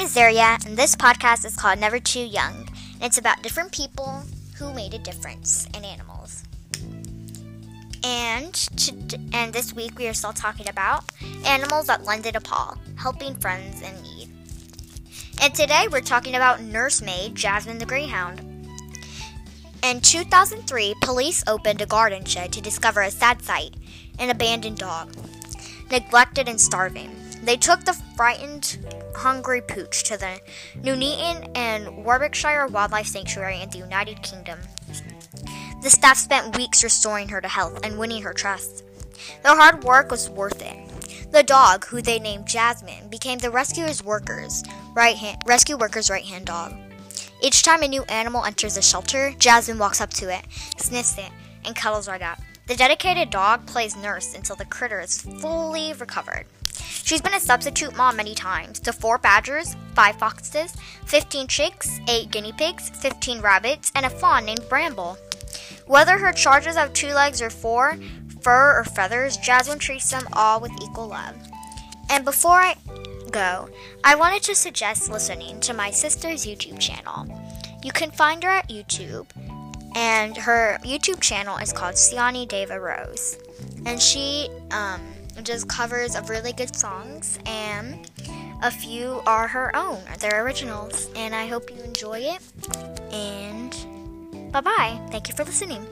is Zaria, and this podcast is called Never Too Young. And it's about different people who made a difference in animals. And to, and this week we are still talking about animals that lended a paw, helping friends in need. And today we're talking about nursemaid Jasmine the Greyhound. In 2003, police opened a garden shed to discover a sad sight an abandoned dog, neglected and starving. They took the frightened, hungry pooch to the Nuneaton and Warwickshire Wildlife Sanctuary in the United Kingdom. The staff spent weeks restoring her to health and winning her trust. Their hard work was worth it. The dog, who they named Jasmine, became the rescuer's workers right hand, rescue workers' right hand dog. Each time a new animal enters the shelter, Jasmine walks up to it, sniffs it, and cuddles right up. The dedicated dog plays nurse until the critter is fully recovered. She's been a substitute mom many times to four badgers, five foxes, 15 chicks, eight guinea pigs, 15 rabbits, and a fawn named Bramble. Whether her charges have two legs or four, fur or feathers, Jasmine treats them all with equal love. And before I go, I wanted to suggest listening to my sister's YouTube channel. You can find her at YouTube and her YouTube channel is called Siani Deva Rose, and she um, does covers of really good songs, and a few are her own. They're originals, and I hope you enjoy it. And bye bye. Thank you for listening.